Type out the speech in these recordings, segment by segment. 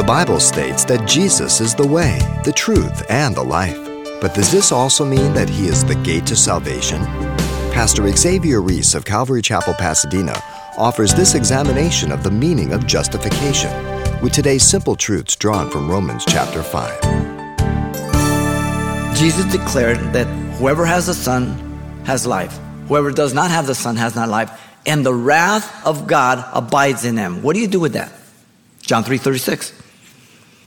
The Bible states that Jesus is the way, the truth, and the life. But does this also mean that he is the gate to salvation? Pastor Xavier Reese of Calvary Chapel, Pasadena offers this examination of the meaning of justification with today's simple truths drawn from Romans chapter 5. Jesus declared that whoever has the Son has life. Whoever does not have the Son has not life. And the wrath of God abides in them. What do you do with that? John 3 36.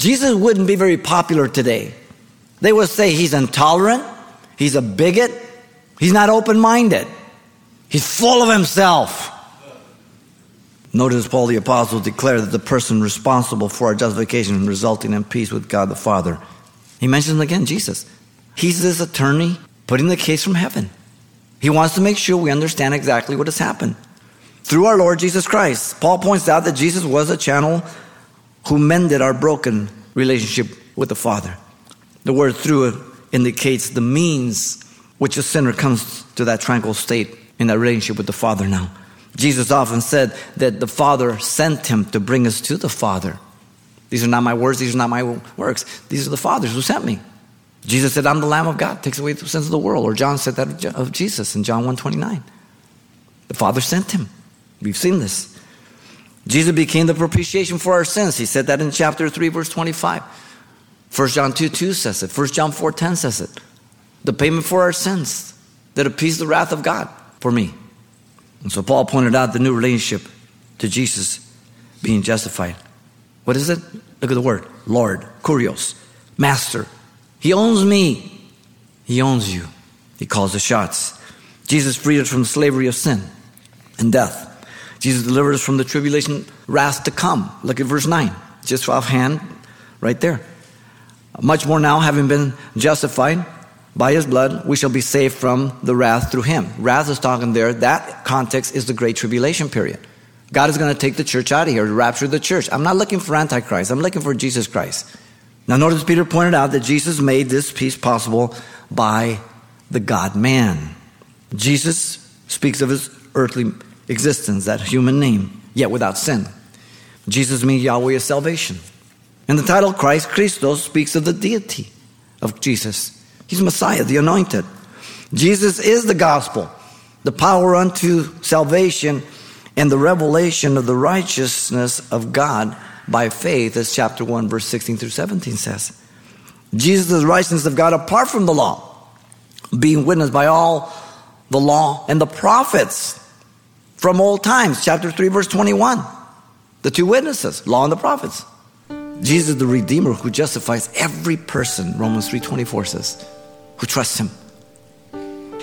Jesus wouldn't be very popular today. They would say he's intolerant, he's a bigot, he's not open minded, he's full of himself. Notice Paul the Apostle declared that the person responsible for our justification resulting in peace with God the Father. He mentions again Jesus. He's this attorney putting the case from heaven. He wants to make sure we understand exactly what has happened. Through our Lord Jesus Christ, Paul points out that Jesus was a channel who mended our broken relationship with the Father. The word through indicates the means which a sinner comes to that tranquil state in that relationship with the Father now. Jesus often said that the Father sent him to bring us to the Father. These are not my words, these are not my works. These are the Father's who sent me. Jesus said, I'm the Lamb of God, takes away the sins of the world. Or John said that of Jesus in John 129. The Father sent him. We've seen this. Jesus became the propitiation for our sins. He said that in chapter 3, verse 25. 1 John 2 2 says it. 1 John 4 10 says it. The payment for our sins that appeased the wrath of God for me. And so Paul pointed out the new relationship to Jesus being justified. What is it? Look at the word Lord, Kurios, Master. He owns me. He owns you. He calls the shots. Jesus freed us from the slavery of sin and death. Jesus delivered us from the tribulation wrath to come. Look at verse 9, just offhand, right there. Much more now, having been justified by his blood, we shall be saved from the wrath through him. Wrath is talking there. That context is the great tribulation period. God is going to take the church out of here, rapture the church. I'm not looking for Antichrist, I'm looking for Jesus Christ. Now, notice Peter pointed out that Jesus made this peace possible by the God man. Jesus speaks of his earthly existence, that human name, yet without sin. Jesus means Yahweh is salvation. And the title Christ, Christos, speaks of the deity of Jesus. He's Messiah, the anointed. Jesus is the gospel, the power unto salvation and the revelation of the righteousness of God by faith, as chapter 1, verse 16 through 17 says. Jesus is the righteousness of God apart from the law, being witnessed by all the law and the prophets from old times, chapter 3, verse 21. The two witnesses, law and the prophets. Jesus the Redeemer who justifies every person, Romans 3.24 says, who trusts him.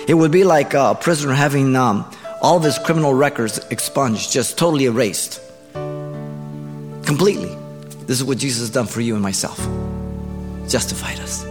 It would be like a prisoner having um, all of his criminal records expunged, just totally erased. Completely. This is what Jesus has done for you and myself. Justified us.